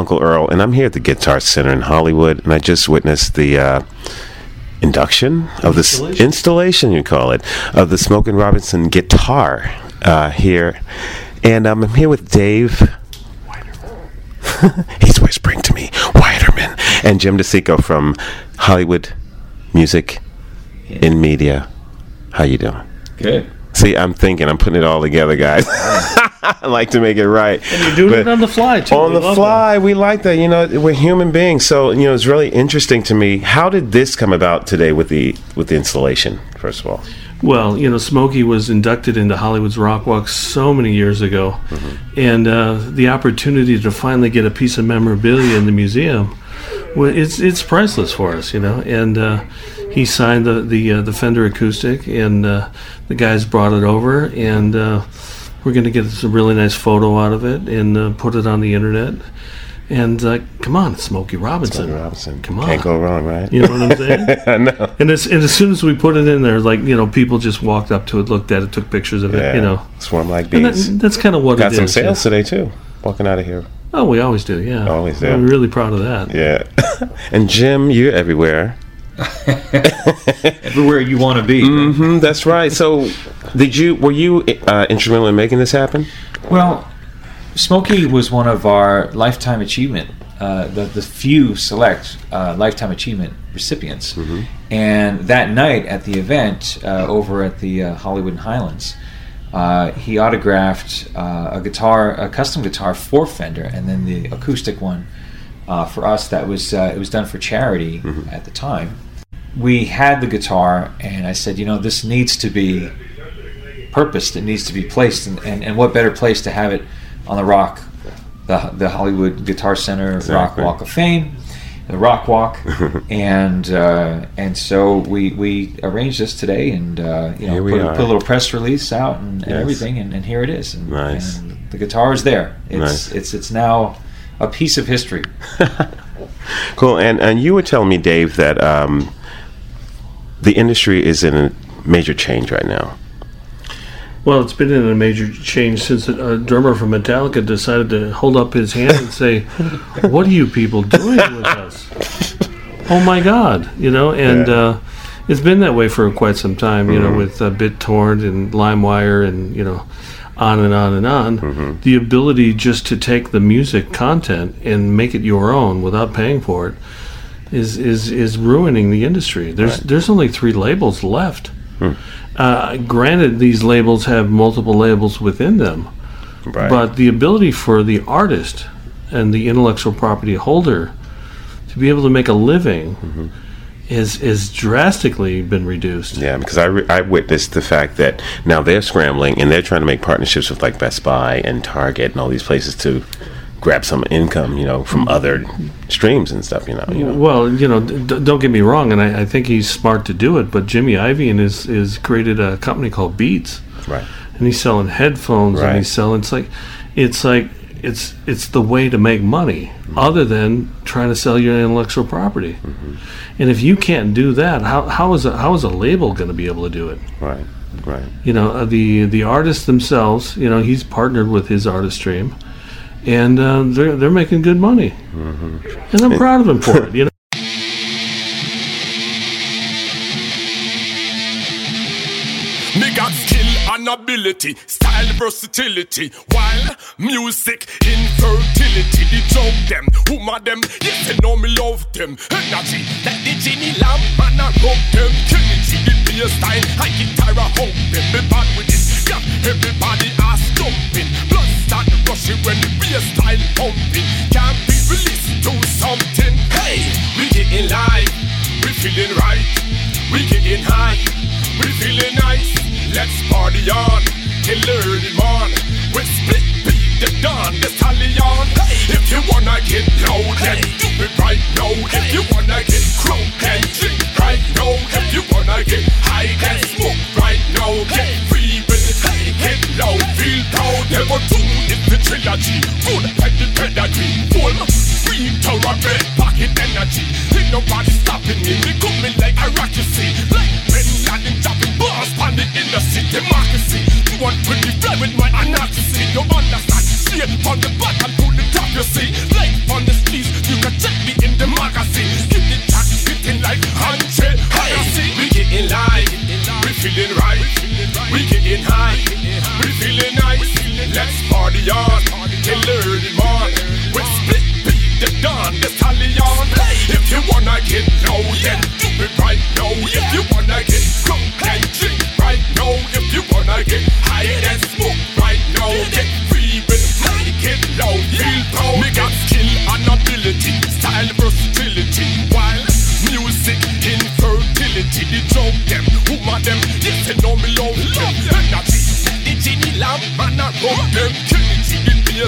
Uncle Earl, and I'm here at the Guitar Center in Hollywood, and I just witnessed the uh, induction of this Installation. installation, you call it, of the Smokey Robinson guitar uh, here, and um, I'm here with Dave. He's whispering to me, Weiderman, and Jim DeSico from Hollywood Music in Media. How you doing? Good. See, I'm thinking, I'm putting it all together, guys. I like to make it right. And you're doing But- it on the fly too. on We the fly we like that you know we're human beings so you know it's really interesting to me how did this come about today with the with the installation first of all. Well, you know, Smokey was inducted into Hollywood's Rock Walk so many years ago, and uh, the opportunity to finally get a piece of memorabilia in the museum, well, it's it's priceless for us, you know. And uh, he signed the the uh, the Fender acoustic, and uh, the guys brought it over, and uh, we're going to get a really nice photo out of it and uh, put it on the internet. And uh, come on, Smokey Robinson. Smokey Robinson. Come on. can't go wrong right You know what I'm saying? i know And as, and as soon as we put it in there, like you know, people just walked up to it, looked at it, took pictures of it. You know, swarm like and that, bees that's kind of what got it some sales yeah. today too walking out of here Oh, we always do. Yeah, Always do. I'm really proud of that. yeah and jim you're everywhere everywhere you want to be. hmm that's right so did you were you uh, instrumental in making this happen Well, Smokey was one of our lifetime achievement, uh, the the few select uh, lifetime achievement recipients. And that night at the event uh, over at the uh, Hollywood Highlands, uh, he autographed uh, a guitar, a custom guitar for Fender, and then the acoustic one uh, for us. That was uh, it was done for charity at the time. We had the guitar, and I said, you know, this needs to be purposed. It needs to be placed, and, and, and what better place to have it on the Rock, the the Hollywood Guitar Center Rock Walk of Fame, the Rock Walk, and uh, and so we we arranged this today, and uh, you know put, put a little press release out and, and Yes. everything, and, and here it is. And, Nice. and the guitar is there. It's Nice. it's it's now a piece of history. cool and and you were telling me dave that um, the industry is in a major change right now Well, it's been in a major change since a, a drummer from Metallica decided to hold up his hand and say, "What are you people doing with us?" Oh my God, you know, and Yeah. uh, it's been that way for quite some time, you Mm-hmm. know, with uh, BitTorrent and LimeWire, and you know, on and on and on. Mm-hmm. The ability just to take the music content and make it your own without paying for it is is is ruining the industry. There's Right. there's only three labels left. Hmm. Uh, granted, these labels have multiple labels within them, Right. but the ability for the artist and the intellectual property holder to be able to make a living is is drastically been reduced. Yeah, because I, re- I witnessed the fact that now they're scrambling and they're trying to make partnerships with like Best Buy and Target and all these places to grab some income, you know, from other streams and stuff. You know, you know. Well, you know, d- don't get me wrong, and I, I think he's smart to do it. But Jimmy Iovine is is created a company called Beats, right? and he's selling headphones, Right. and he's selling. It's like, it's like it's it's the way to make money, Mm-hmm. other than trying to sell your intellectual property. And if you can't do that, how how is a how is a label going to be able to do it? Right, right. you know uh, the the artists themselves you know he's partnered with his artist stream and uh, they're they're making good money and i'm proud of him for it you know got skill and ability, style versatility, while music infertility. The joke them, whom are them? Yes, they know me love them. Energy, like the Ginny Lamb, man, I rock them. Kennedy, the bass style, I guitar, I hope them. Me bad with it, got everybody ass jumping. Blood start rushing when the bass style pumping. Can't be released to something. Hey, we getting live, we feeling right, we getting high. We feeling nice, let's party on till early morn. We split beat the dawn, the stallion. If you wanna get low, then do it right now. If you wanna get crunk and drink right now. If you wanna get high, then smoke right now. Get free it, get low, feel proud. Never do it the trilogy, good the pedigree. Full free tower red pocket energy. Ain't nobody stopping me. They a rocket, see. Like Bin Laden dropping bars on the industry democracy. You want to fly with my anarchy. You understand? Straight from the bottom to the top, you see. Like on the streets, you can check me in the magazine. Skip the track, sitting like Andre. Hey, we getting live, we feeling right, we getting high. Let's party on till early morning. We split beat the dawn, the stallion. If you wanna get low, then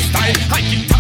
style, I guitar,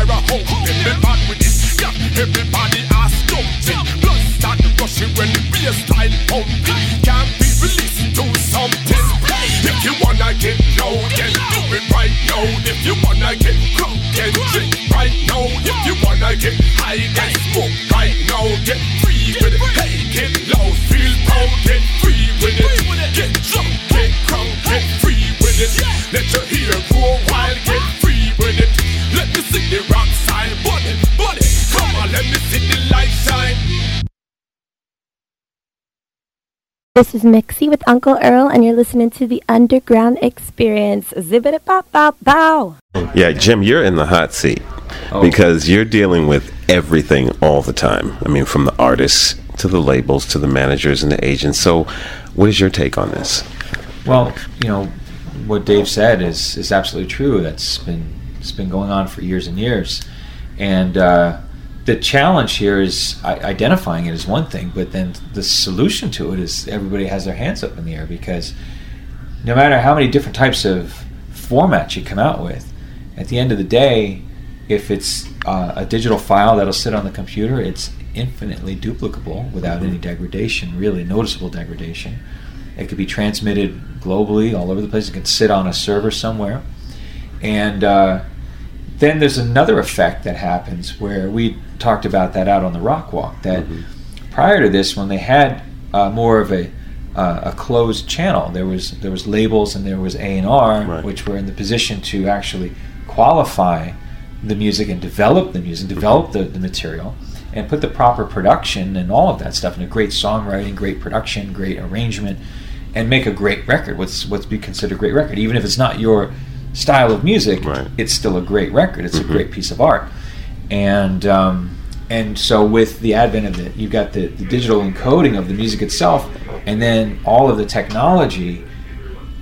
This is Mixie with Uncle Earl, and you're listening to the Underground Experience. Zibbity pop pop bow. Yeah, Jim, you're in the hot seat Oh. because you're dealing with everything all the time. I mean, from the artists to the labels to the managers and the agents. So, what is your take on this? Well, you know, what Dave said is is absolutely true. That's been it's been going on for years and years, and uh, the challenge here is identifying it is one thing, but then the solution to it is everybody has their hands up in the air because no matter how many different types of formats you come out with, at the end of the day, if it's uh, a digital file that'll sit on the computer, it's infinitely duplicable without any degradation, really noticeable degradation. It could be transmitted globally all over the place. It can sit on a server somewhere. And uh, then there's another effect that happens where we talked about that out on the rock walk. That prior to this, when they had uh, more of a uh, a closed channel, there was there was labels and there was A and R, Right. which were in the position to actually qualify the music and develop the music, develop the, the material, and put the proper production and all of that stuff in a great songwriting, great production, great arrangement, and make a great record. What's what's be considered a great record, even if it's not your style of music, Right. it's still a great record. It's a great piece of art, and um, and so with the advent of it, you've got the, the digital encoding of the music itself, and then all of the technology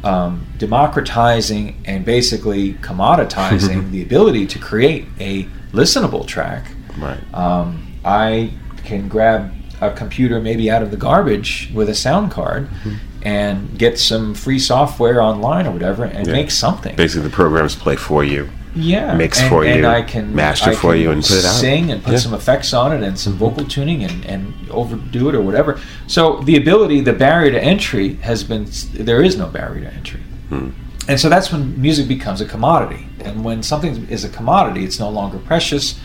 um, democratizing and basically commoditizing the ability to create a listenable track. Right. Um, I can grab a computer maybe out of the garbage with a sound card Mm-hmm. And get some free software online or whatever and Yeah. make something. Basically, the programs play for you. yeah, mix and, for and you, I can master I for can you, and put it out. Sing and put Yeah. Mm-hmm. some effects on it and some vocal tuning and, and overdo it or whatever. So the ability, the barrier to entry has been there is no barrier to entry. Hmm. And so that's when music becomes a commodity. And when something is a commodity, it's no longer precious.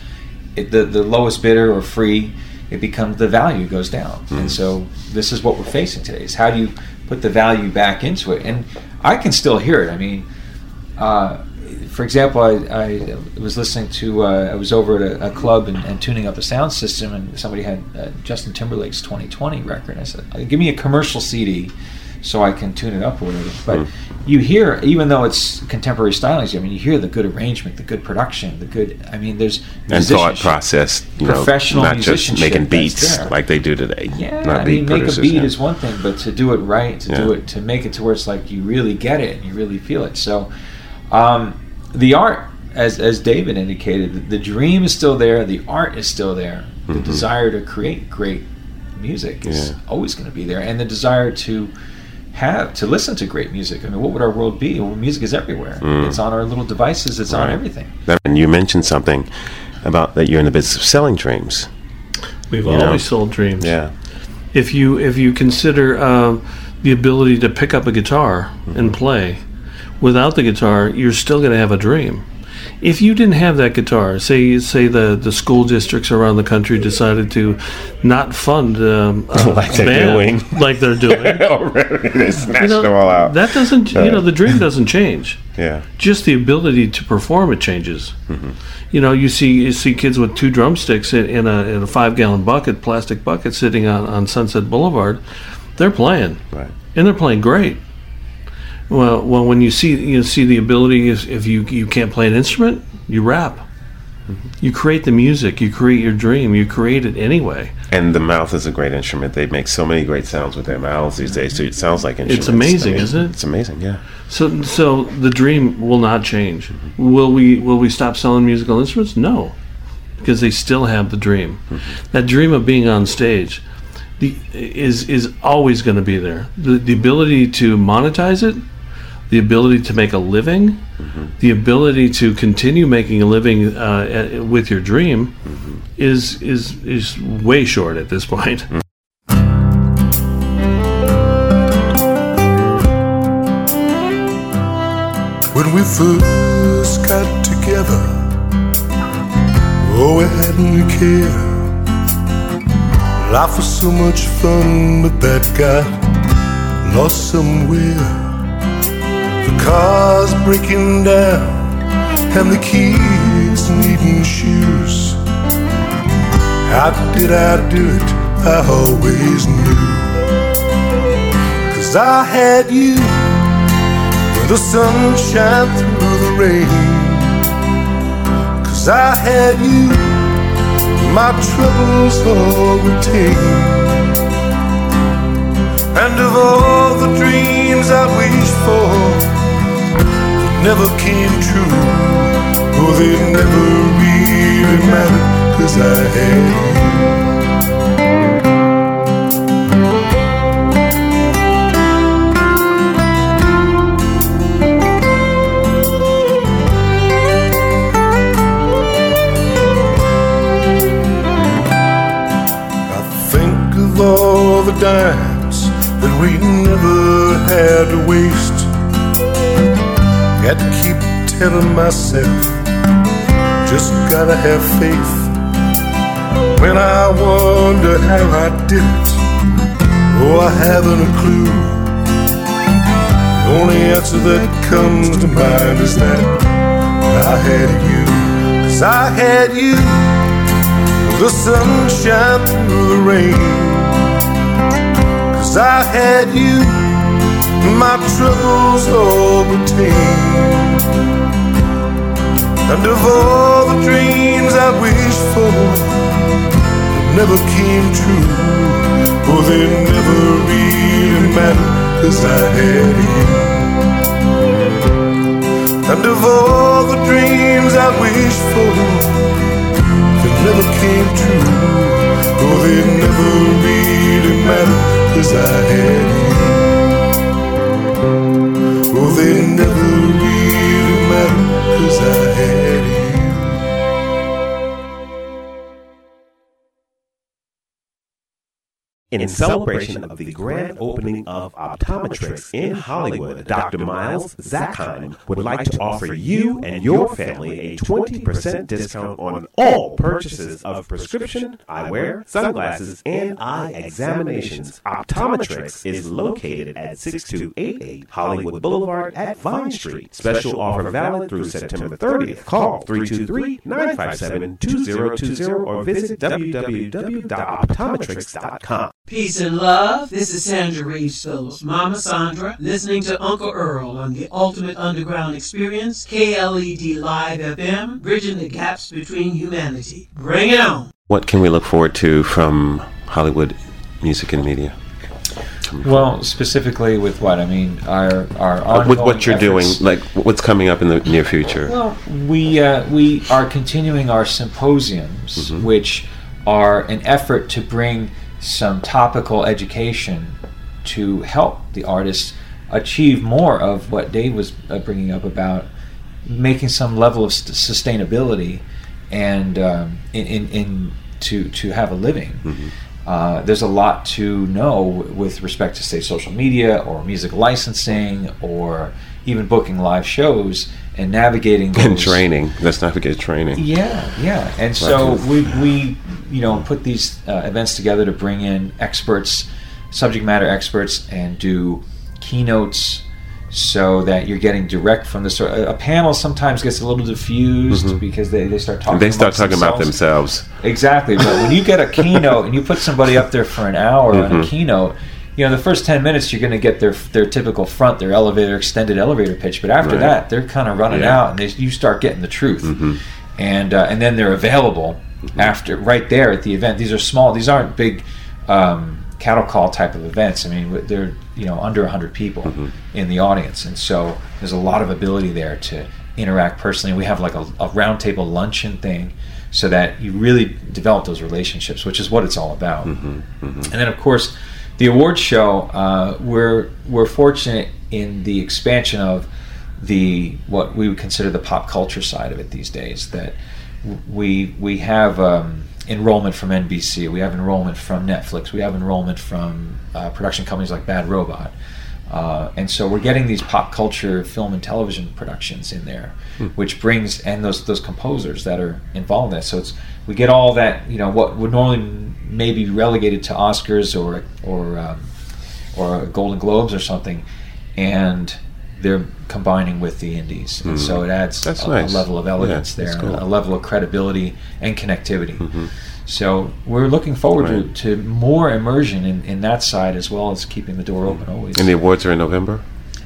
It, the the lowest bidder or free, it becomes the value goes down. Hmm. And so this is what we're facing today: is how do you put the value back into it? And I can still hear it. I mean, uh, for example, I, I was listening to uh, I was over at a, a club and, and tuning up a sound system, and somebody had uh, Justin Timberlake's 2020 record. I said, "Uh, "Give me a commercial CD." So I can tune it up or whatever. But you hear, even though it's contemporary stylings, I mean, you hear the good arrangement, the good production, the good. I mean, there's And thought process, you know, Professional not just making beats like they do today. Yeah, not I mean, make a beat yeah. is one thing, but to do it right, to do it, to make it to where it's like you really get it and you really feel it. So, um, the art, as as David indicated, the, the dream is still there, the art is still there, the desire to create great music is Mm-hmm. Yeah. always going to be there, and the desire to have to listen to great music. I mean, what would our world be? Well, music is everywhere. It's on our little devices. It's on Mm. Everything. And you mentioned something about that you're in the business of selling dreams. We've You always know? sold dreams. Yeah. if you if you consider um, the ability to pick up a guitar and play without the guitar you're still going to have a dream if you didn't have that guitar say say the, the school districts around the country decided to not fund um, a Like they're band doing. like they're doing they snatched you know, them all out. that doesn't you know the dream doesn't change yeah. just the ability to perform it changes. Mm-hmm. You know, you see you see kids with two drumsticks in, in a in a five gallon bucket, plastic bucket, sitting on, on Sunset Boulevard. They're playing, Right. and they're playing great. Well, well, when you see you see the ability, if, if you you can't play an instrument, you rap. Mm-hmm. You create the music. You create your dream. You create it anyway. And the mouth is a great instrument. They make so many great sounds with their mouths these days. So it sounds like instruments. It's amazing, I mean, isn't it? It's amazing. Yeah. So, so the dream will not change. Will we? Will we stop selling musical instruments? No, because they still have the dream. That dream of being on stage, the is is always going to be there. The the ability to monetize it, the ability to make a living, mm-hmm. the ability to continue making a living uh, at, with your dream, mm-hmm. is is is way short at this point. Mm. When we first got together, oh, we hadn't a care. Life was so much fun, but that got lost somewhere. The cars breaking down, and the kids needing shoes. How did I do it? I always knew. Cause I had you the sun shine through the rain. Cause I had you, my troubles all retained. And of all the dreams I wished for, never came true. Oh, they never really mattered, cause I had you. I think of all the dimes that we never had to waste. Got to keep telling myself, just gotta have faith. When I wonder how I did it, oh, I haven't a clue. The only answer that comes to mind is that I had you. Cause I had you the sunshine through the rain. Cause I had you my troubles tame. And of all the dreams I wished for that never came true, oh, they never really mattered, cause I had you. And of all the dreams I wished for that never came true, oh, they never really mattered, cause I had you. In celebration of the grand opening of Optometrix in Hollywood, Dr. Miles Zackheim would like to offer you and your family a 20% discount on all purchases of prescription, eyewear, sunglasses, and eye examinations. Optometrix is located at 6288 Hollywood Boulevard at Vine Street. Special offer valid through September 30th. Call 323-957-2020 or visit www.optometrix.com. Peace and love. This is Sandra Reed Phillips, Mama Sandra, listening to Uncle Earl on the Ultimate Underground Experience, KLED Live FM, bridging the gaps between humanity. Bring it on. What can we look forward to from Hollywood music and media? Well, specifically with what I mean, our our with what you're efforts- doing, like what's coming up in the near future? Well, we uh, we are continuing our symposiums, Mm-hmm. which are an effort to bring some topical education to help the artists achieve more of what Dave was uh, bringing up about making some level of sustainability and um, in, in, in to to have a living. Uh, there's a lot to know with respect to say social media or music licensing or even booking live shows and navigating those. and training. Let's not forget training. Yeah, yeah. And so we, we you know, put these uh, events together to bring in experts, subject matter experts, and do keynotes so that you're getting direct from the sort. A, panel sometimes gets a little diffused because they, they start talking. They start talking about themselves. themselves. Exactly. But when you get a keynote and you put somebody up there for an hour on a keynote, you know, the first 10 minutes you're going to get their their typical front, their elevator, extended elevator pitch. But after Right. that, they're kind of running Yeah. out and they, you start getting the truth. And, uh, and then they're available after, right there at the event. These are small, these aren't big um, cattle call type of events. I mean, they're, you know, under 100 people in the audience. And so there's a lot of ability there to interact personally. We have like a, a roundtable luncheon thing so that you really develop those relationships, which is what it's all about. And then, of course, the awards show. Uh, we're we're fortunate in the expansion of the what we would consider the pop culture side of it these days. That we we have um, enrollment from NBC, we have enrollment from Netflix, we have enrollment from uh, production companies like Bad Robot. Uh, and so we're getting these pop culture film and television productions in there, which brings and those those composers that are involved in it. So it's we get all that you know what would normally maybe be relegated to Oscars or or um, or Golden Globes or something, and they're combining with the indies, and so mm-hmm. it adds a, nice. a level of elegance Yeah, there, cool. a level of credibility and connectivity. Mm-hmm. So we're looking forward Right. to, to more immersion in, in that side as well as keeping the door mm-hmm. open always. And the awards are in November.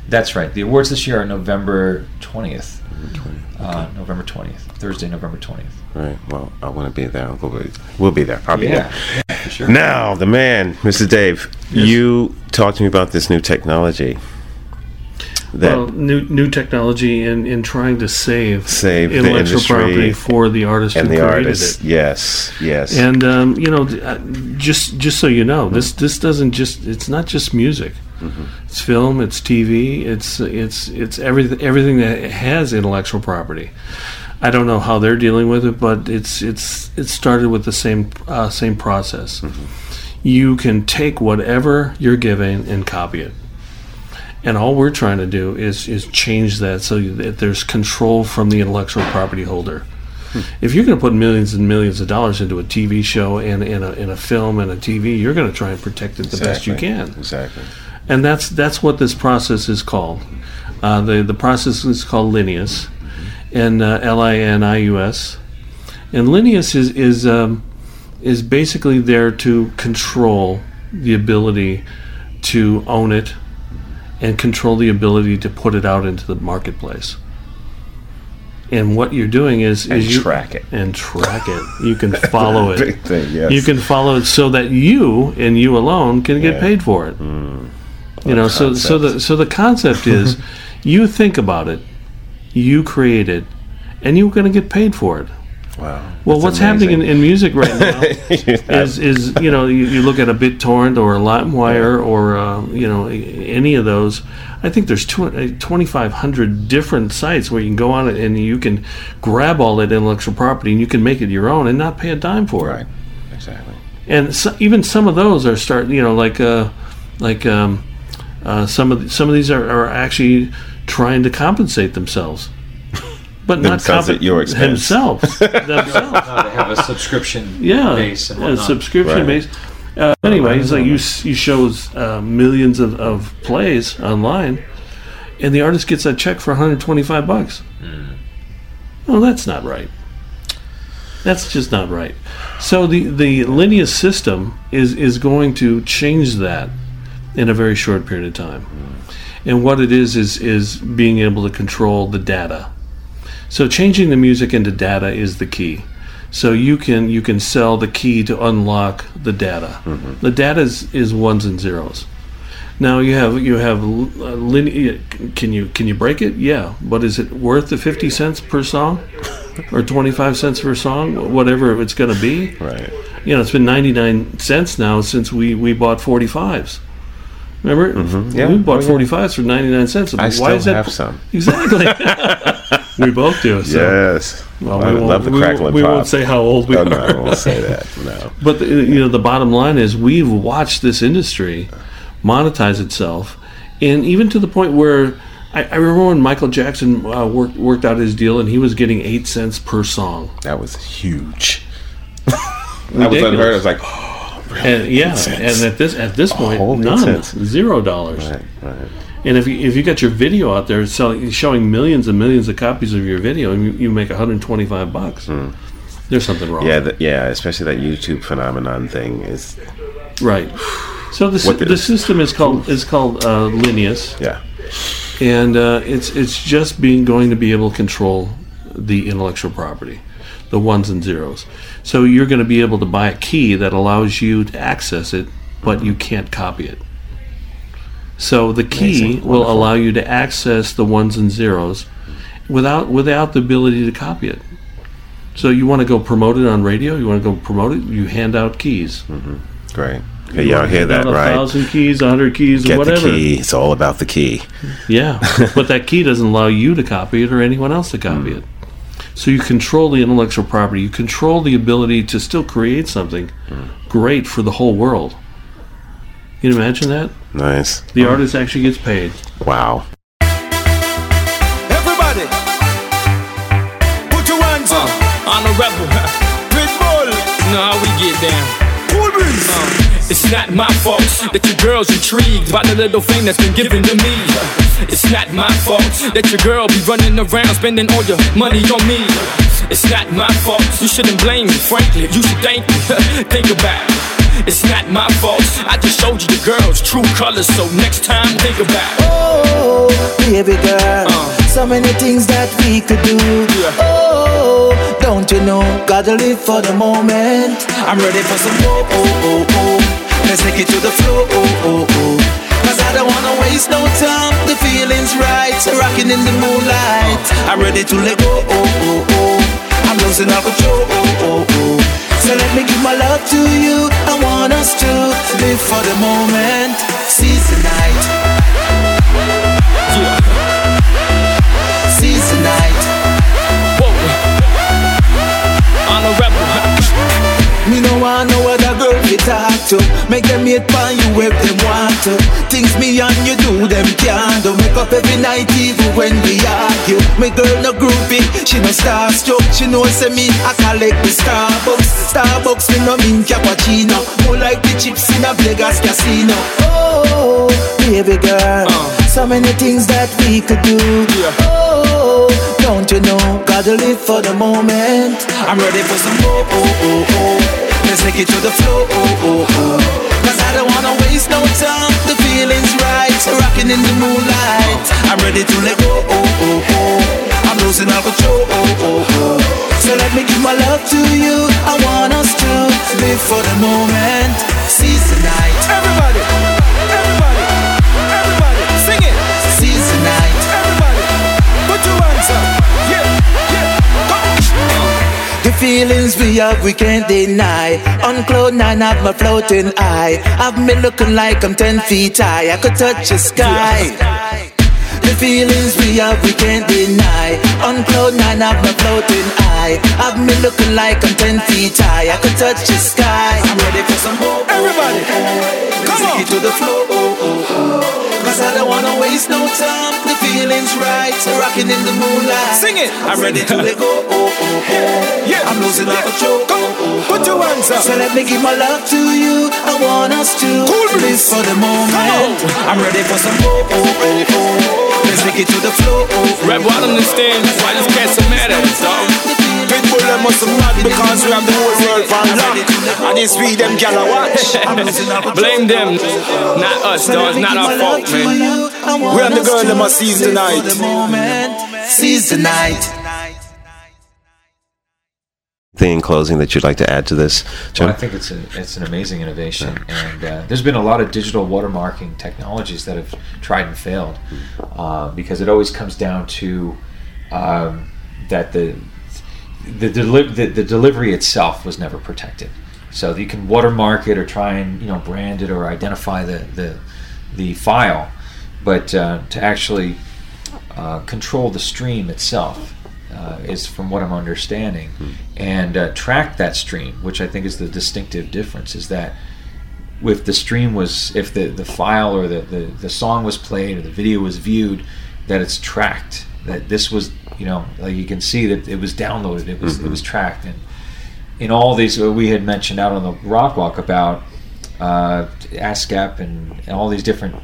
That's right. The awards this year are November 20th. Uh, November 20th. Thursday, November 20th. Right. Well, I want to be there. We'll be, we'll be there. I'll be Yeah, there. yeah, sure. Now, the man, Mr. Dave, you talked to me about this new technology that well, new new technology in, in trying to save Save intellectual property for the artist and who the it. Yes, yes. And um, you know, uh, just just so you know, this this doesn't just it's not just music. It's film, it's TV, it's it's it's everything everything that has intellectual property. I don't know how they're dealing with it, but it's it's it started with the same uh, same process. You can take whatever you're giving and copy it. And all we're trying to do is is change that so that there's control from the intellectual property holder. If you're going to put millions and millions of dollars into a TV show and in a, in a film and a TV, you're going to try and protect it the best you can. Exactly. And that's that's what this process is called. Uh, the the process is called Linius, and uh, L I N I U S. And Linius is is um, is basically there to control the ability to own it and control the ability to put it out into the marketplace. And what you're doing is, And is you, track it. and track it. You can follow it. Thing, yes. You can follow it so that you and you alone can get paid for it. Hmm. You know, so so the so the concept is, you think about it, you create it, and you're going to get paid for it. Wow. Well, That's what's happening in, in music right now is, is you know you, you look at a BitTorrent or a LimeWire or uh, you know any of those. I think there's two, 2,500 different sites where you can go on it and you can grab all that intellectual property and you can make it your own and not pay a dime for it Right. Exactly. and so, even some of those are starting you know like uh like um uh some of the, some of these are, are actually trying to compensate themselves but not Themselves at your expense. themselves themselves Uh, to have a subscription yeah base and a subscription Right. base uh, anyway he's like you s- you shows uh, millions of, of plays online and the artist gets a check for 125 bucks Hmm. well that's not right that's just not right. So the the linear system is is going to change that in a very short period of time. And what it is is is being able to control the data. So changing the music into data is the key. So you can you can sell the key to unlock the data. The data is, is ones and zeros. Now you have you have uh, linear. Can you can you break it? Yeah, but is it worth the fifty cents per song, or twenty five cents per song, whatever it's going to be? Right. You know, it's been ninety nine cents now since we we bought forty fives. Remember, Yeah. we bought Oh, yeah. forty fives for ninety nine cents. I Why still is that? have some. Exactly. we both do. So. Yes. Well, I we love the won't- we crackling won't- We won't say how old we Oh, are. no, I won't say that. No. But the, you know, the bottom line is we've watched this industry monetize itself, and even to the point where I, I remember when Michael Jackson uh, worked worked out his deal, and he was getting eight cents per song. That was huge. That was unheard. I was like, oh, really? And yeah, and at this at this point, none, cents. zero dollars. Right, right. And if you, if you got your video out there selling, showing millions and millions of copies of your video, and you, you make 125 bucks, there's something wrong. Yeah, the, yeah, especially that YouTube phenomenon thing is, Right. So the, What the system is called is called uh, Linius, yeah. and uh, it's it's just being going to be able to control the intellectual property, the ones and zeros. So you're going to be able to buy a key that allows you to access it, but you can't copy it. So the key Amazing. will Wonderful. allow you to access the ones and zeros without without the ability to copy it. So you want to go promote it on radio, you want to go promote it, you hand out keys. Mm-hmm. Great. Okay, y'all hear that, a right? thousand keys, a hundred keys, Get whatever. the key. It's all about the key. Yeah, but that key doesn't allow you to copy it or anyone else to copy mm. it. So you control the intellectual property. You control the ability to still create something mm. great for the whole world. Can you imagine that? Nice. The artist actually gets paid. Wow. Everybody, put your hands up. On a rebel. Red Bull. Know how we get down. Cool breeze. Uh, it's not my fault that your girl's intrigued by the little thing that's been given to me. It's not my fault that your girl be running around spending all your money on me. It's not my fault. You shouldn't blame me, frankly. You should thank me. think about it. It's not my fault. I just showed you the girl's true colors, so next time think about it. Oh, baby girl, uh. so many things that we could do. Oh, don't you know? Gotta live for the moment. I'm ready for some more. Oh, oh, oh. Let's take it to the floor. Oh, oh, oh. Cause I don't wanna waste no time. The feeling's right, rocking in the moonlight. I'm ready to let go. Oh, oh, oh. I'm losing all control. Oh, oh, oh. So let me give my love to you. I want us to live for the moment. Seize the night. Seize the night. Whoa. On a rebel. Me no want no other to talk to. Make them hate on you if them want to. Things me and you do, them can't do. Make up every night even when we argue. My girl no groupie, she no starstruck. She know say me I collect the Starbucks. Starbucks me no mean cappuccino. More like the chips in a Vegas casino. Oh, baby girl, uh. so many things that we could do. Oh, don't you know? Gotta live for the moment. I'm ready for some more. Oh, oh, oh. Let's take it to the floor. Oh, oh, oh. Cause I don't wanna waste no time. The feeling's right, rocking in the moonlight. I'm ready to let go. Oh, oh, oh. I'm losing all control. Oh, oh, oh. So let me give my love to you. I want us to live for the moment. Seize the night. Everybody, feelings we have, we can't deny. On cloud nine, have my floating eye. I've me looking like I'm ten feet high. I could touch the sky. The feelings we have, we can't deny. On cloud nine, have my floating eye. Have me looking like I'm ten feet high. I could touch the sky. I'm ready for some more. Everybody, come on. to the floor. Oh, oh, oh. Cause I don't wanna waste no time. The feeling's right. Rocking in the moonlight. Sing it. I'm ready to let go. Oh, oh, oh. Yeah, I'm losing all control. Come on, put your hands up. So let me give my love to you. I want us to live for the moment. I'm ready for some more. Let's make it to the floor. Rap, I don't understand why this cat's so mad at us, dog. Pitbull them must mad because we have the whole world for lock. And it's we them gal a watch. Blame them, not us, dog. It's not our fault, man. We and the girl them must seize the night. Seize the night. Thing in closing that you'd like to add to this, Jim? Well, I think it's a, it's an amazing innovation, and uh, there's been a lot of digital watermarking technologies that have tried and failed uh, because it always comes down to um, that the the, deli- the the delivery itself was never protected. So you can watermark it or try and you know brand it or identify the the, the file, but uh, to actually uh, control the stream itself uh, is from what I'm understanding, and uh, track that stream, which I think is the distinctive difference, is that if the stream was, if the, the file or the, the, the song was played or the video was viewed, that it's tracked. That this was, you know, like you can see that it was downloaded, it was it was tracked, and in all these uh, we had mentioned out on the rock walk about uh, ASCAP and, and all these different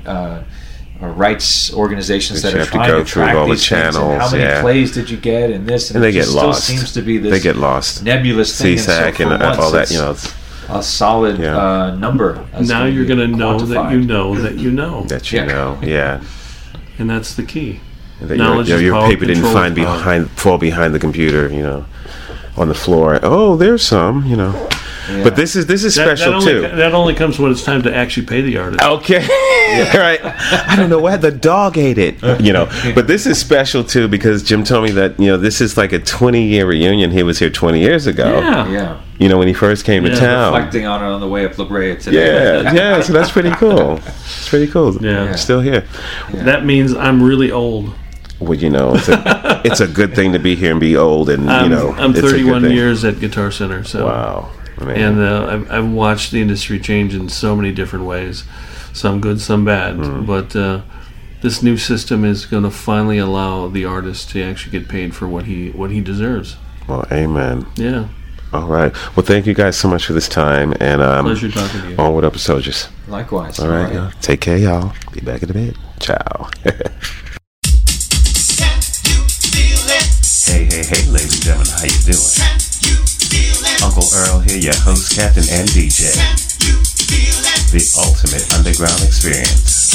rights organizations That that are have to go to, through track all the these things and channels, how many yeah. plays did you get and this and, And they it get just lost. Still seems to be this They get lost. nebulous thing. SESAC so and for uh, once all that, you know, it's- a solid Yeah. uh, number. that's now you're going to know that you know that you know. that you Yeah. know, yeah. And that's the key. And that your, Knowledge your, is your paper didn't find behind, fall behind the computer, you know, on the floor. Oh, there's some, you know. Yeah. But this is this is That, special that only, too. that only comes when it's time to actually pay the artist. Okay. right. I don't know why the dog ate it. You know. But this is special too because Jim told me that, you know, this is like a 20 year reunion. He was here 20 years ago. Yeah. Yeah. You know, when he first came to town. Reflecting on it on the way up La Brea today. Yeah, yeah, so that's pretty cool. It's pretty cool. Yeah. Still here. That means I'm really old. Well, you know, it's a, it's a good thing to be here and be old and, you know. I'm it's a good 31 years at Guitar Center. So Wow. Man. and uh, I've, I've watched the industry change in so many different ways, some good, some bad. Mm-hmm. But uh, this new system is going to finally allow the artist to actually get paid for what he what he deserves. well, amen. Yeah, All right. Well, thank you guys so much for this time. And um, pleasure talking to you. onward up, soldiers. Likewise. All right, y'all. Take care, y'all. Be back in a bit. Ciao. hey, hey, hey, ladies and gentlemen, how you doing? Uncle Earl here, your host, captain, and DJ. The ultimate underground experience.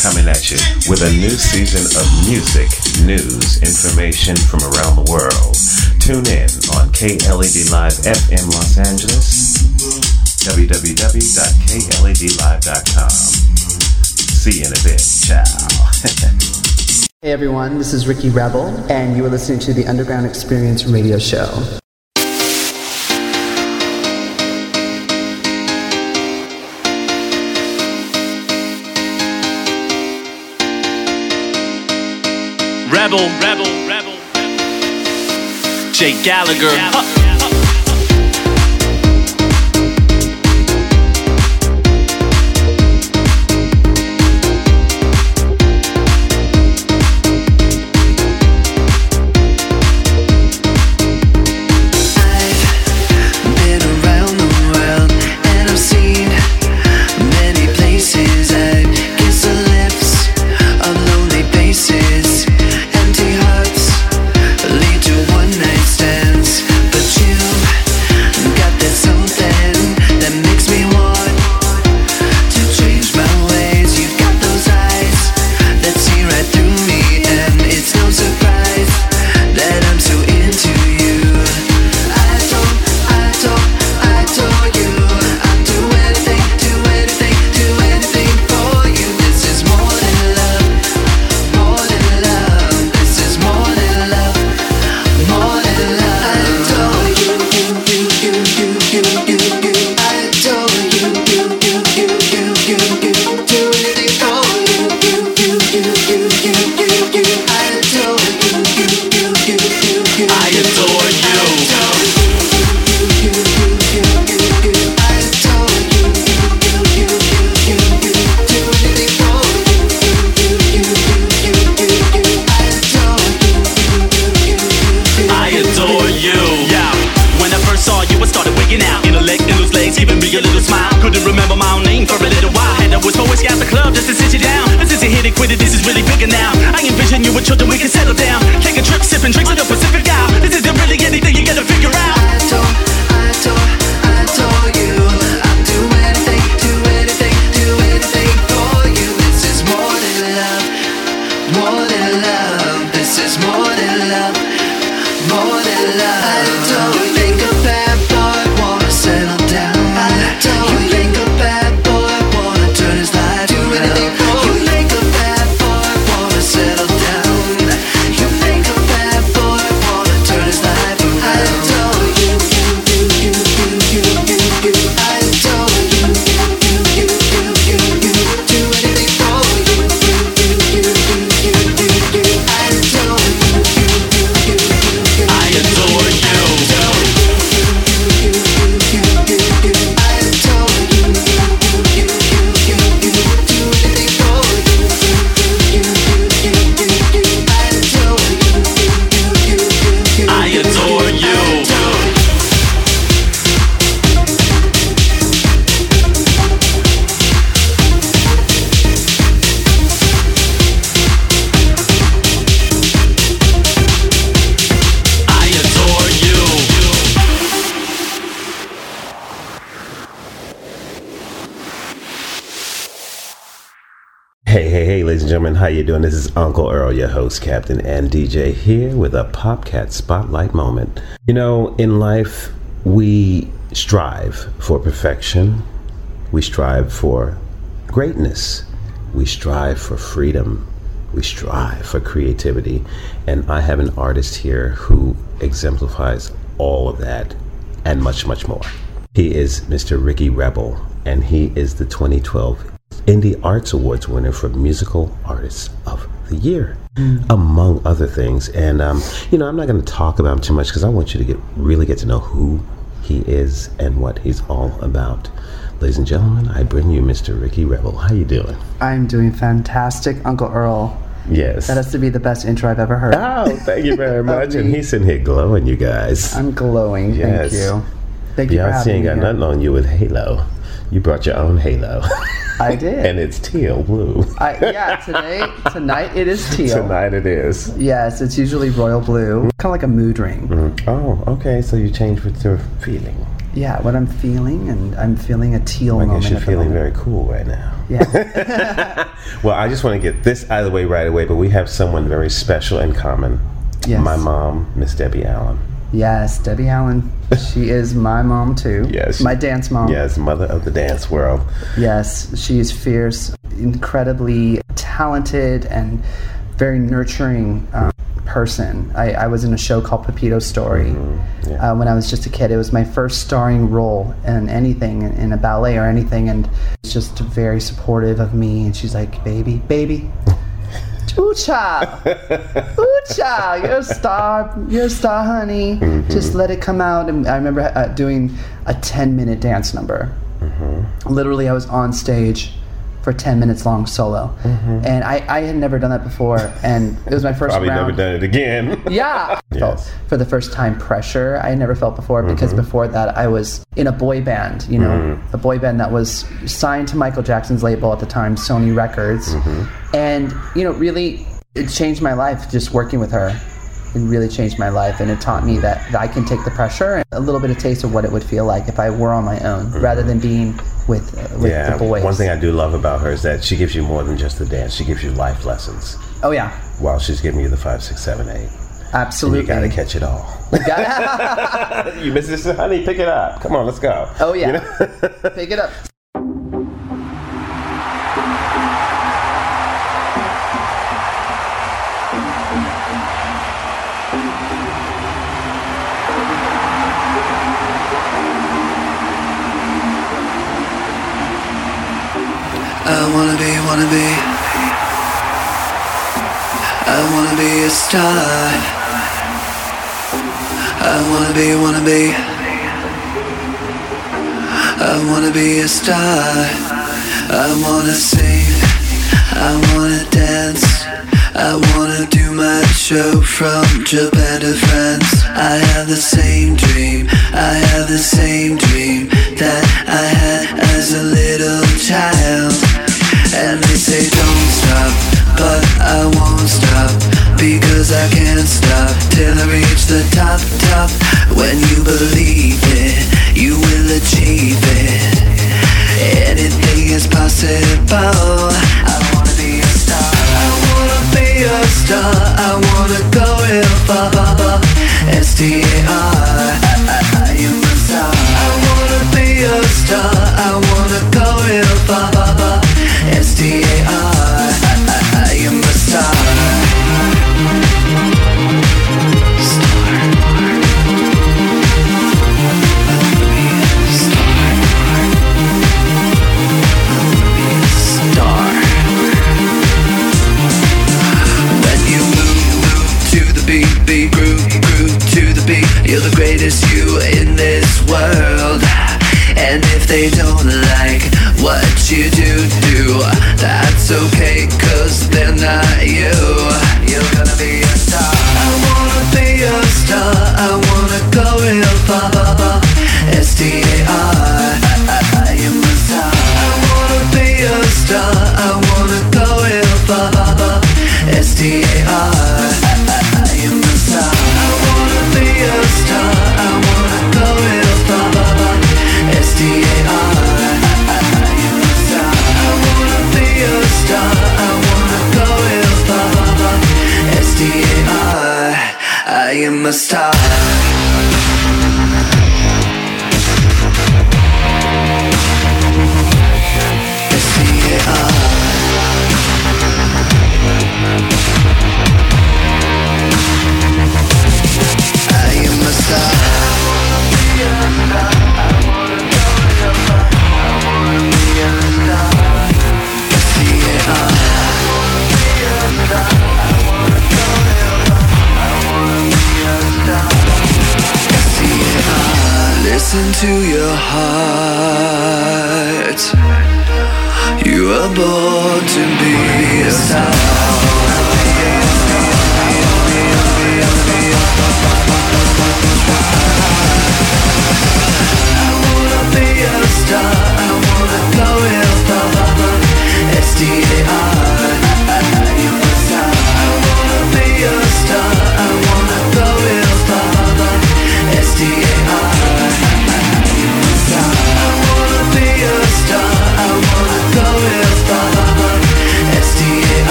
Coming at you with a new season of music, news, information from around the world. Tune in on KLED Live FM Los Angeles, www.kledlive.com. See you in a bit. Ciao. Hey everyone, this is Ricky Rebel, and you are listening to the Underground Experience radio show. Rebel, rebel, rebel. Jake Gallagher. Huh. How you doing? This is Uncle Earl, your host, Captain, and DJ here with a Popcat Spotlight moment. You know, in life, we strive for perfection. We strive for greatness. We strive for freedom. We strive for creativity. And I have an artist here who exemplifies all of that and much, much more. He is Mr. Ricky Rebel, and he is the 2012 Indie Arts Awards winner for Musical Artist of the Year, among other things. And, um, you know, I'm not going to talk about him too much because I want you to get really get to know who he is and what he's all about. Ladies and gentlemen, I bring you Mr. Ricky Rebel. How you doing? I'm doing fantastic, Uncle Earl. Yes. That has to be the best intro I've ever heard. Oh, thank you very much. and he's in here glowing, you guys. I'm glowing. Yes. Thank you. Thank you for Beyonce having ain't me got here. nothing on you with Halo. You brought your own Halo. I did. and it's teal blue. I, yeah, today, tonight it is teal. Tonight it is. Yes, it's usually royal blue, kind of like a mood ring. Mhm. Oh, okay. So you changed with your feeling. Yeah, what I'm feeling, and I'm feeling a teal I moment. guess you're feeling moment. very cool right now. Yeah. Well, I just want to get this out of the way right away, but we have someone very special in common. Yes. My mom, Miss Debbie Allen. Yes, Debbie Allen. She is my mom too. Yes. My dance mom. Yes, mother of the dance world. Yes, she is fierce, incredibly talented, and very nurturing um, person. I, I was in a show called Pepito Story uh, when I was just a kid. It was my first starring role in anything, in, in a ballet or anything, and she's just very supportive of me. And she's like, "Baby, baby." Ooh, child. Ooh, child. You're a star. You're a star, honey. Just let it come out. And I remember uh, doing a 10 minute dance number literally I was on stage for 10 minutes long solo. Mm-hmm. And I, I had never done that before and it was my first Probably round. never done it again. yeah. I felt for the first time pressure. I had never felt before because mm-hmm. before that I was in a boy band you know mm. a boy band that was signed to Michael Jackson's label at the time Sony Records. Mm-hmm. And you know really it changed my life just working with her it really changed my life and it taught me that, that I can take the pressure and a little bit of taste of what it would feel like if I were on my own rather than being with uh, with yeah. the boys. One thing I do love about her is that she gives you more than just the dance. She gives you life lessons oh yeah, while she's giving you the five, six, seven, eight. absolutely. You gotta catch it all. Got- you miss this, honey? Pick it up. Come on, let's go. oh yeah, You know? pick it up. Wanna be, wanna be. I wanna be a star. I wanna be, wanna be. I wanna be a star. I wanna sing. I wanna dance. I wanna do my show from Japan to France. I have the same dream. I have the the same dream that I had as a little child. And they say don't stop, but I won't stop because I can't stop till I reach the top, top. When you believe it, you will achieve it. Anything is possible. I wanna be a star. I wanna be a star. I wanna go real far. S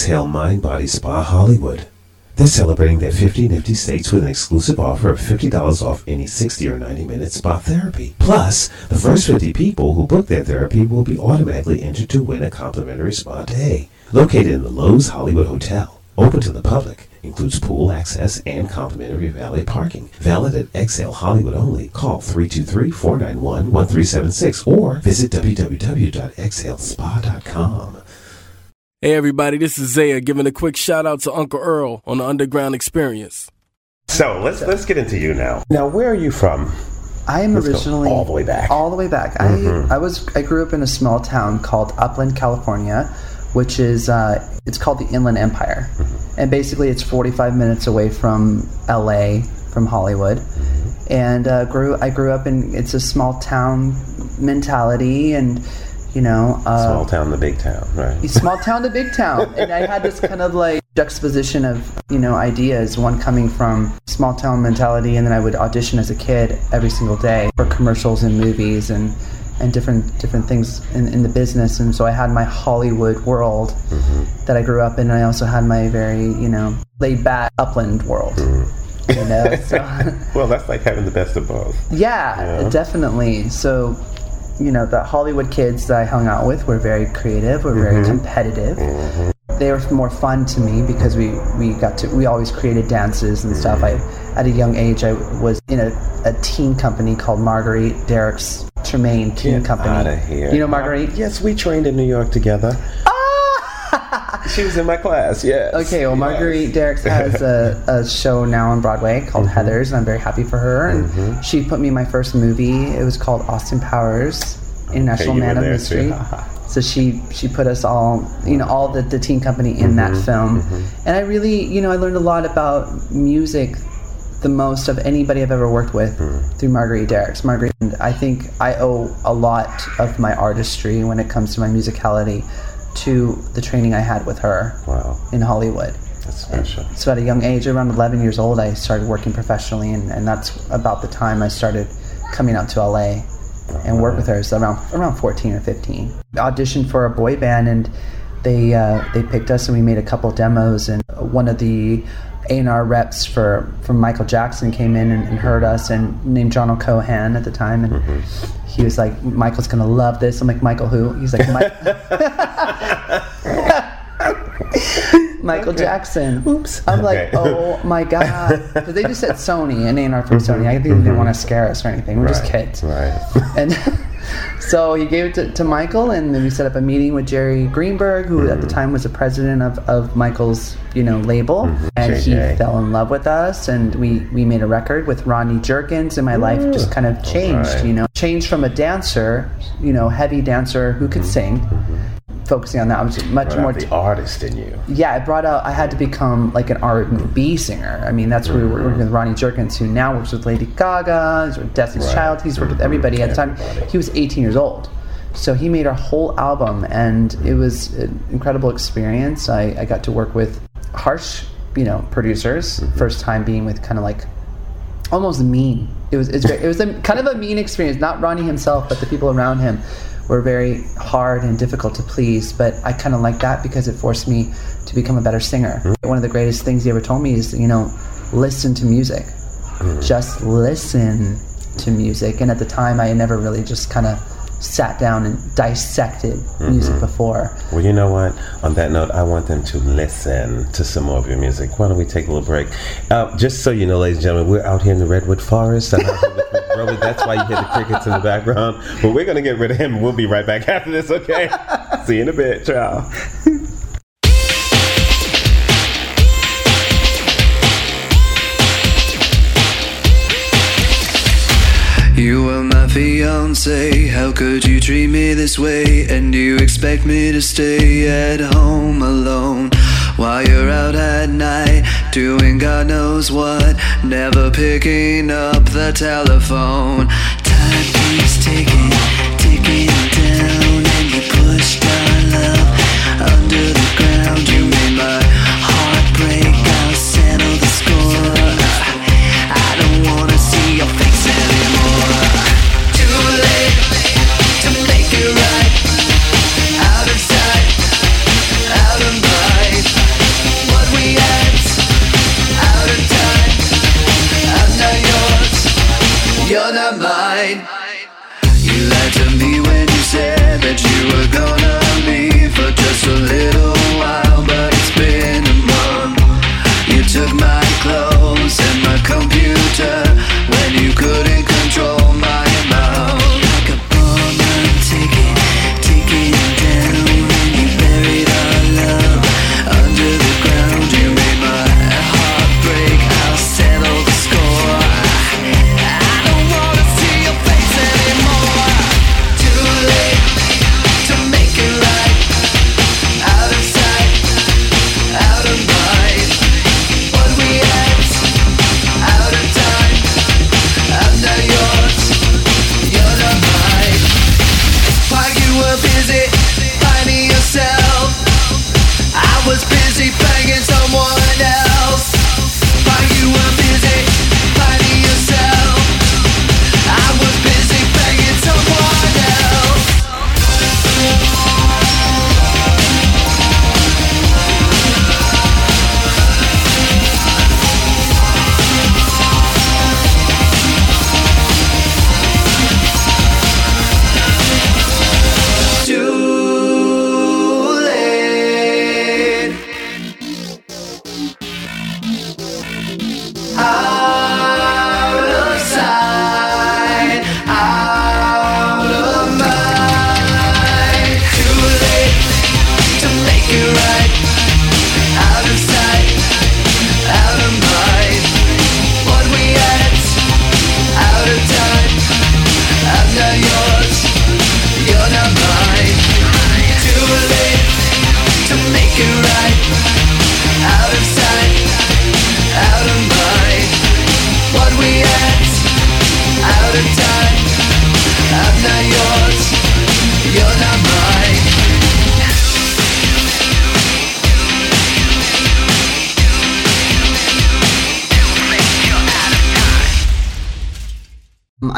Exhale Mind Body Spa Hollywood. They're celebrating their 50 nifty states with an exclusive offer of $50 off any 60 or 90 minute spa therapy. Plus, the first 50 people who book their therapy will be automatically entered to win a complimentary spa day. Located in the Loews Hollywood Hotel. Open to the public. Includes pool access and complimentary valet parking. Valid at Exhale Hollywood only. Call 323-491-1376 or visit www.exhalespa.com. Hey everybody, this is Zaya giving a quick shout out to Uncle Earl on the Underground Experience. So let's let's get into you now. Now, where are you from? I am Let's originally all the way back. All the way back. Mhm. I I was I grew up in a small town called Upland, California, which is uh, it's called the Inland Empire, Mm-hmm. and basically it's 45 minutes away from L.A. from Hollywood, Mm-hmm. and uh, grew I grew up in it's a small town mentality and you know uh, Small town, to big town, right? small town to big town and i had this kind of like juxtaposition of you know ideas one coming from small town mentality and then i would audition as a kid every single day for commercials and movies and and different different things in, in the business and so i had my hollywood world that i grew up in and i also had my very you know laid back upland world you know so well, that's like having the best of both. yeah, Yeah. definitely. So, you know, the Hollywood kids that I hung out with were very creative, were very mm-hmm. competitive. Mm-hmm. They were more fun to me because we, we got to we always created dances and stuff. I mm-hmm. at a young age I was in a, a teen company called Marguerite Derricks Tremaine Teen Company. Outta here. You know Marguerite? Yes, we trained in New York together. she was in my class. Yes. Okay, well, Marguerite Derricks has a, a show now on Broadway called Mm-hmm. Heathers, and I'm very happy for her. And she put me in my first movie. It was called Austin Powers, International you Man of Mystery. so she she put us all, you know, all the, the teen company in that Mm-hmm. film. And I really, you know, I learned a lot about music the most of anybody I've ever worked with Mm. through Marguerite Derricks. Marguerite, and I think I owe a lot of my artistry when it comes to my musicality to the training I had with her Wow. in Hollywood. That's special. So at a young age, around 11 years old, I started working professionally, and, and that's about the time I started coming out to LA and work with her. So around around 14 or 15, auditioned for a boy band, and they uh, they picked us, and we made a couple demos. And one of the A&R reps for from Michael Jackson came in and, and heard us, and named John O'Cohan at the time, and he was like, "Michael's gonna love this." I'm like, "Michael who?" He's like, "Mike." Michael Jackson. Oops. I'm like, oh my god, because they just said Sony and A&R from Sony. Mm-hmm. I think they didn't mm-hmm. want to scare us or anything. We're just kids. Right. And so he gave it to, to Michael, and then we set up a meeting with Jerry Greenberg, who at the time was the president of, of Michael's, you know, label, and he fell in love with us, and we we made a record with Rodney Jerkins, and my life just kind of changed. Right. You know, changed from a dancer, you know, heavy dancer who could sing. Focusing on that, I was much more the artist in you. yeah, it brought out. I had to become like an R and B singer. I mean, that's where we were working with Rodney Jerkins, who now works with Lady Gaga. He's with Destiny's Right. Child. He's worked with everybody. At the time, he was 18 years old, so he made our whole album, and it was an incredible experience. I, I got to work with harsh, you know, producers. Mm-hmm. First time being with kind of like almost mean. It was it was a, kind of a mean experience. Not Rodney himself, but the people around him were very hard and difficult to please. But I kind of like that because it forced me to become a better singer. Hmm. One of the greatest things he ever told me is, you know, listen to music. Hmm. Just listen to music. And at the time, I never really just kind of sat down and dissected music before. Well, you know what? On that note, I want them to listen to some more of your music. Why don't we take a little break? Uh, just so you know, ladies and gentlemen, we're out here in the Redwood Forest. I'm out here with my brother. That's why you hear the crickets in the background. But we're going to get rid of him. We'll be right back after this, okay? See you in a bit. Ciao. You were my fiance, how could you treat me this way? And you expect me to stay at home alone while you're out at night doing God knows what, never picking up the telephone.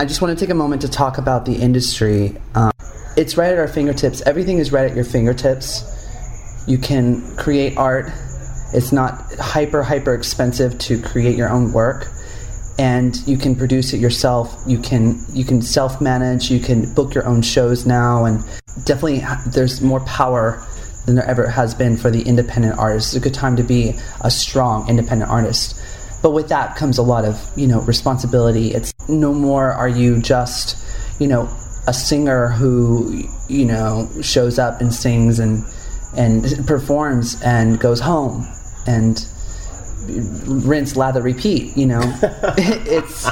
I just want to take a moment to talk about the industry. Um, it's right at our fingertips. Everything is right at your fingertips. You can create art. It's not hyper, hyper expensive to create your own work. And you can produce it yourself. You can you can self manage. You can book your own shows now, and definitely there's more power than there ever has been for the independent artist. It's a good time to be a strong independent artist. But with that comes a lot of, you know, responsibility. It's no more are you just, you know, a singer who, you know, shows up and sings and and performs and goes home and rinse, lather, repeat, you know. it's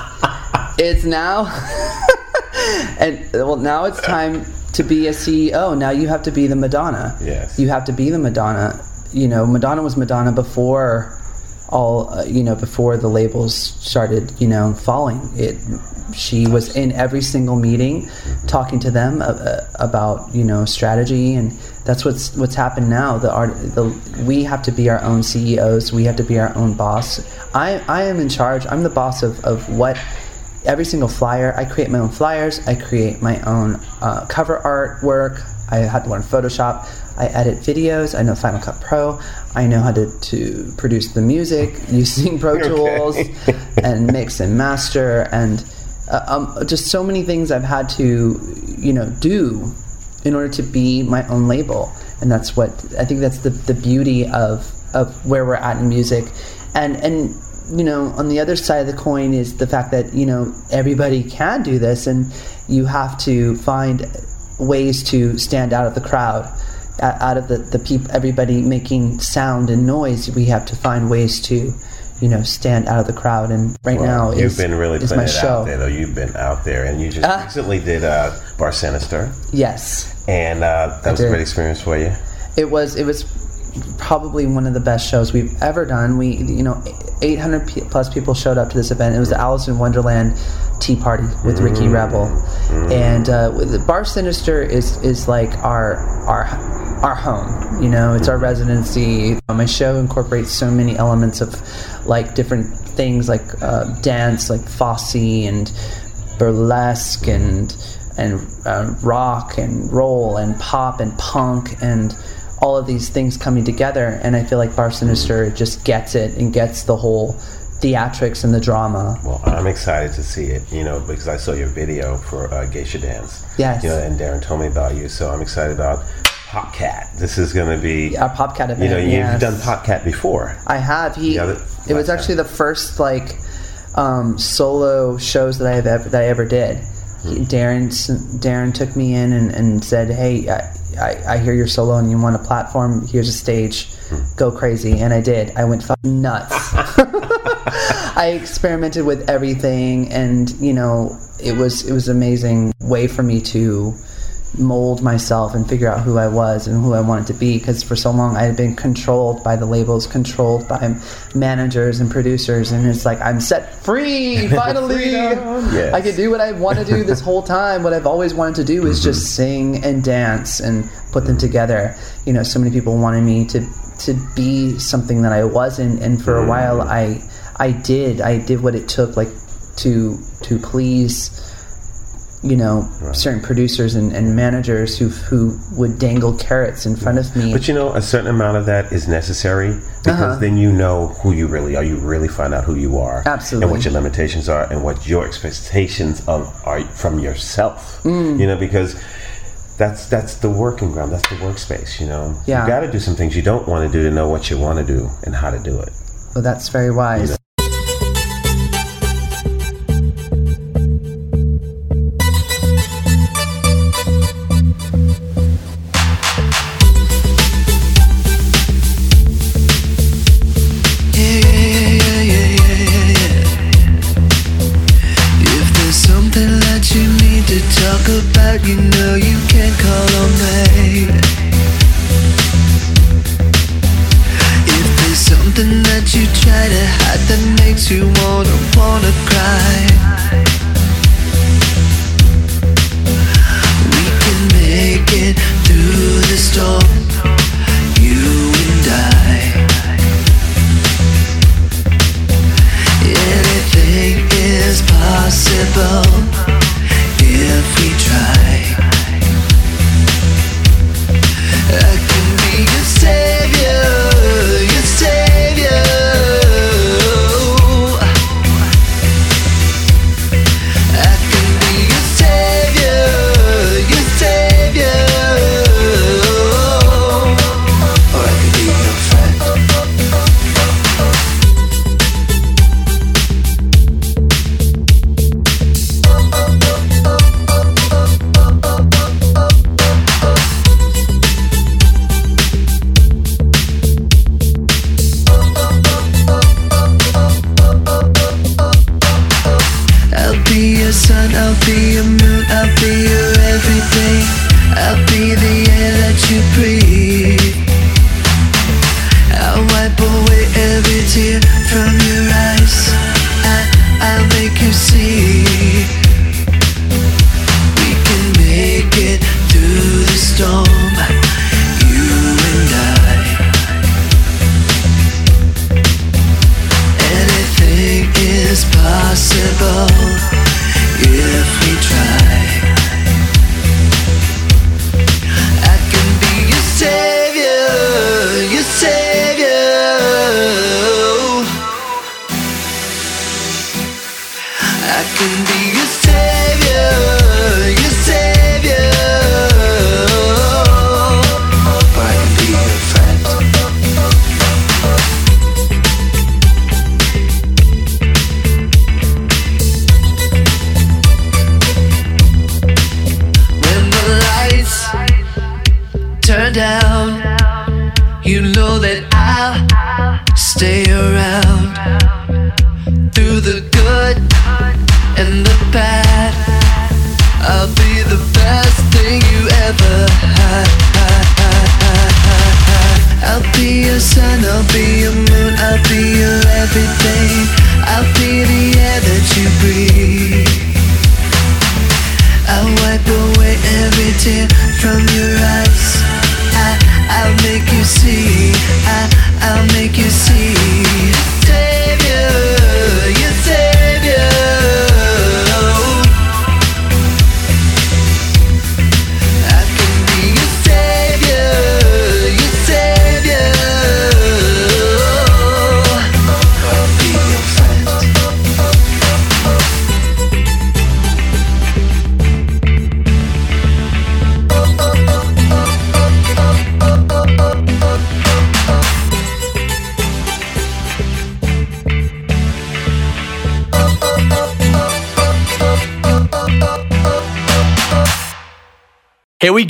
it's now and well now it's time to be a CEO. Now you have to be the Madonna. Yes. You have to be the Madonna. You know, Madonna was Madonna before all uh, you know before the labels started you know falling. It she was in every single meeting talking to them uh, uh, about you know strategy and that's what's what's happened now. The art the we have to be our own CEOs we have to be our own boss. I I am in charge. I'm the boss of of what every single flyer. I create my own flyers. I create my own uh, cover art work I had to learn Photoshop. I edit videos. I know Final Cut Pro. I know how to, to produce the music using Pro Tools and mix and master. And uh, um, just so many things I've had to you know do in order to be my own label. And that's what I think that's the, the beauty of of where we're at in music. And and you know on the other side of the coin is the fact that you know everybody can do this. And you have to find ways to stand out of the crowd out of the, the people everybody making sound and noise we have to find ways to you know stand out of the crowd and right Well, now you've is, been really is putting my it show out there, though. You've been out there, and you just Ah. recently did uh, Bar Sinister, yes and uh, that I was a great experience for you. it was it was probably one of the best shows we've ever done. We you know 800 plus people showed up to this event. It was the Alice in Wonderland Tea Party with Ricky Mm. Rebel, and uh, the Bar Sinister is is like our our our home. You know, it's our residency. My show incorporates so many elements of like different things like uh, dance, like Fosse and burlesque and and uh, rock and roll and pop and punk and all of these things coming together. And I feel like Bar Sinister just gets it and gets the whole theatrics and the drama. Well, I'm excited to see it, you know, because I saw your video for uh, Geisha Dance. Yes. You know, and Darren told me about you, so I'm excited about Popcat. This is going to be. Our Popcat event. You know, you've yes. done Popcat before. I have. He. It was actually the first like um, solo shows that I have ever that I ever did. He, Darren Darren took me in and, and said, "Hey, I, I, I hear you're solo and you want a platform. Here's a stage. Go crazy." And I did. I went fucking nuts. I experimented with everything, and you know, it was it was an amazing way for me to mold myself and figure out who I was and who I wanted to be. Because for so long I had been controlled by the labels, controlled by managers and producers, and it's like I'm set free finally. Yes. I can do what I want to do this whole time. What I've always wanted to do is mm-hmm. just sing and dance and put them together. You know, so many people wanted me to to be something that I wasn't, and for a mm. while I I did I did what it took like to to please you know certain producers and, and managers who who would dangle carrots in front of me. But you know, a certain amount of that is necessary because Uh-huh. then you know who you really are. You really find out who you are, Absolutely. and what your limitations are, and what your expectations of are from yourself. Mm. You know, because that's that's the working ground. That's the workspace. You know, Yeah. you got to do some things you don't want to do to know what you want to do and how to do it. Well, that's very wise. are impossible. You know that I'll stay around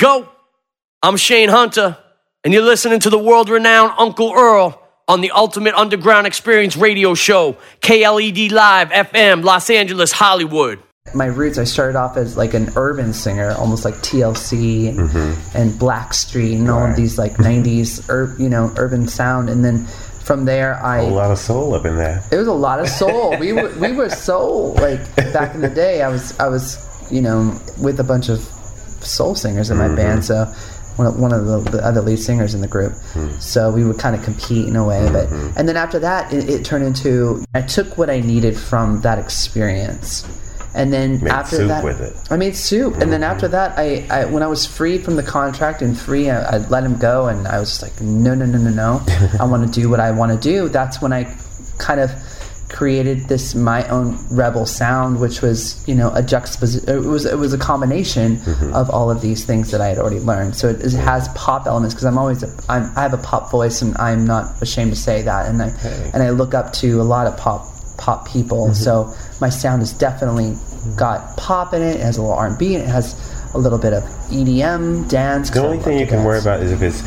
go. I'm Shane Hunter, and you're listening to the world renowned Uncle Earl on the Ultimate Underground Experience radio show, KLED Live FM, Los Angeles, Hollywood. My roots, I started off as like an urban singer, almost like TLC and, mm-hmm. and Blackstreet and all of these like 90s, ur- you know, urban sound. And then from there, I. A lot of soul up in there. It was a lot of soul. we were we were soul like back in the day. I was I was you know with a bunch of soul singers in my Mhm. band. So one of, one of the, the other lead singers in the group. So we would kind of compete in a way. But and then after that, it, it turned into I took what I needed from that experience. And then after that. I made soup. And then after that, I, I when I was free from the contract and free, I, I let him go. And I was like, no, no, no, no, no. I want to do what I want to do. That's when I kind of created this my own rebel sound, which was you know a juxtaposition. It was it was a combination mm-hmm. of all of these things that I had already learned. So it, is- has pop elements because I'm always a, I'm, I have a pop voice and I'm not ashamed to say that. And I and I look up to a lot of pop pop people. Mm-hmm. So my sound has definitely mm-hmm. got pop in it. It has a little R and B. It has a little bit of EDM dance. The only thing you can worry about is if it's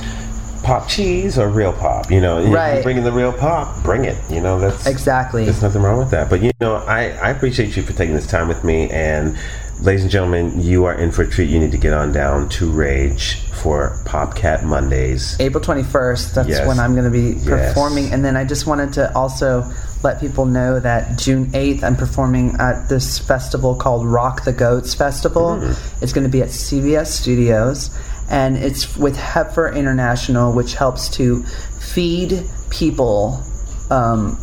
pop cheese or real pop. You know, Right. bringing the real pop, bring it. You know, that's exactly. There's nothing wrong with that. But you know, I I appreciate you for taking this time with me. And ladies and gentlemen, you are in for a treat. You need to get on down to Rage for Popcat Mondays. April 21st, that's Yes. when I'm going to be Yes. performing. And then I just wanted to also let people know that June 8th, I'm performing at this festival called Rock the Goats Festival. Mm. It's going to be at CBS Studios. And it's with Heifer International, which helps to feed people um,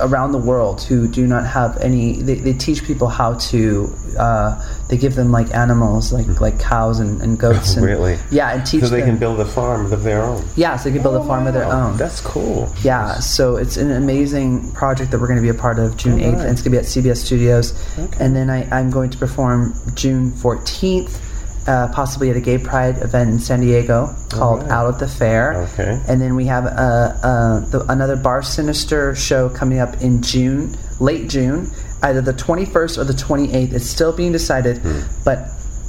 around the world who do not have any. They, they teach people how to. Uh, they give them like animals, like like cows and, and goats. And, really? Yeah, and teach them. so they them. can build a farm of their own. Yeah, so they can build a farm of their own. That's cool. Yeah, so it's an amazing project that we're going to be a part of June 8th, and it's going to be at CBS Studios. Okay. And then I, I'm going to perform June 14th, uh, possibly at a gay pride event in San Diego called Out at the Fair. Okay. And then we have uh, uh, the, another Bar Sinister show coming up in June, late June, either the 21st or the 28th. It's still being decided, but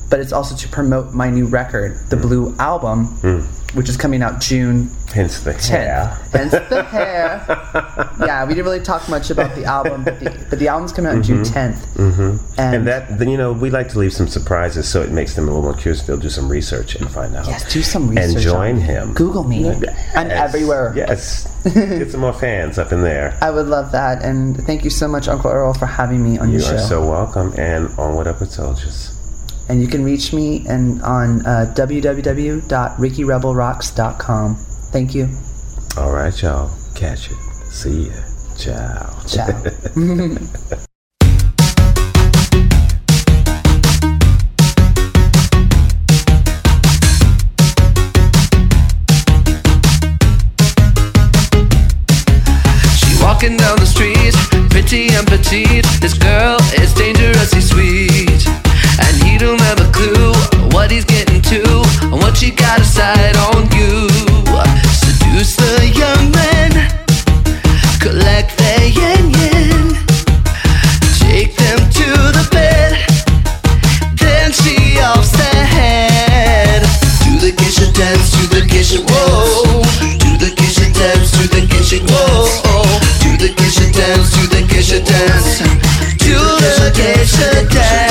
but it's also to promote my new record, the hmm. Blue Album, hmm. which is coming out June Hence the 10th. hair. Hence the hair. yeah, we didn't really talk much about the album, but the, but the album's coming out June 10th. Mm-hmm. mm-hmm. And, that, then you know, we like to leave some surprises so it makes them a little more curious. They'll do some research and find out. Yes, do some research. And join him. Google me. I'm everywhere. Yes. Get some more fans up in there. I would love that. And thank you so much, Uncle Earl, for having me on You your show. You are so welcome. And onward upward soldiers. And you can reach me and on uh, www.rickyrebelrocks.com. Thank you. All right, y'all. Catch it. See ya. Ciao. Ciao. She walking down the street, pretty and petite. This girl is dangerously sweet you don't have a clue what he's getting to and what you got aside on you. Seduce the young men, collect the yen yen, take them to the bed, then she offs the head. Do the kitchen dance, do the kitchen whoa. Do the kitchen dance, do the kitchen whoa. Do the kitchen dance, do the kitchen dance, do the kitchen dance.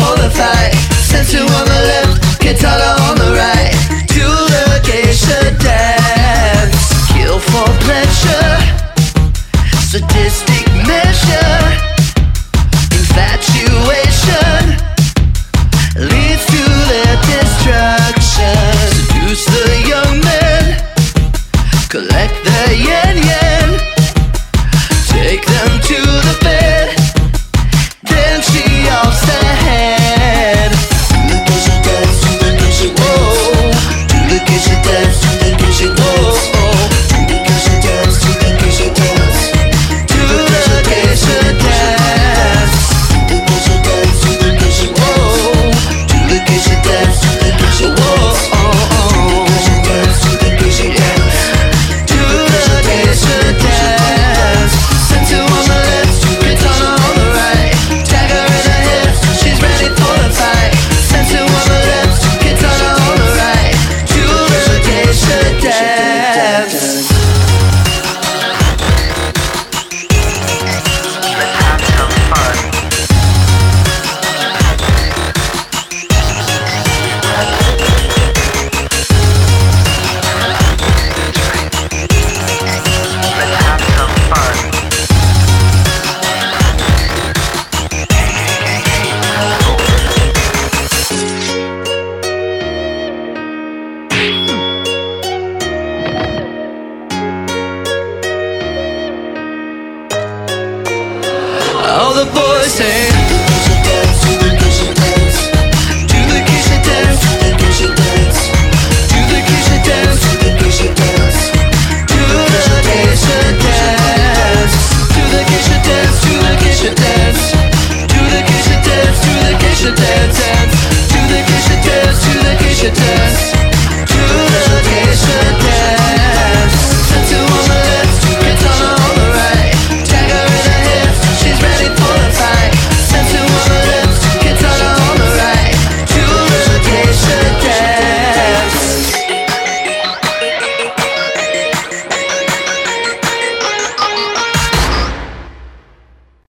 on the flight Sensu on the left, Katana on the right. Do the geisha dance. Kill for pleasure. Sadistic measure.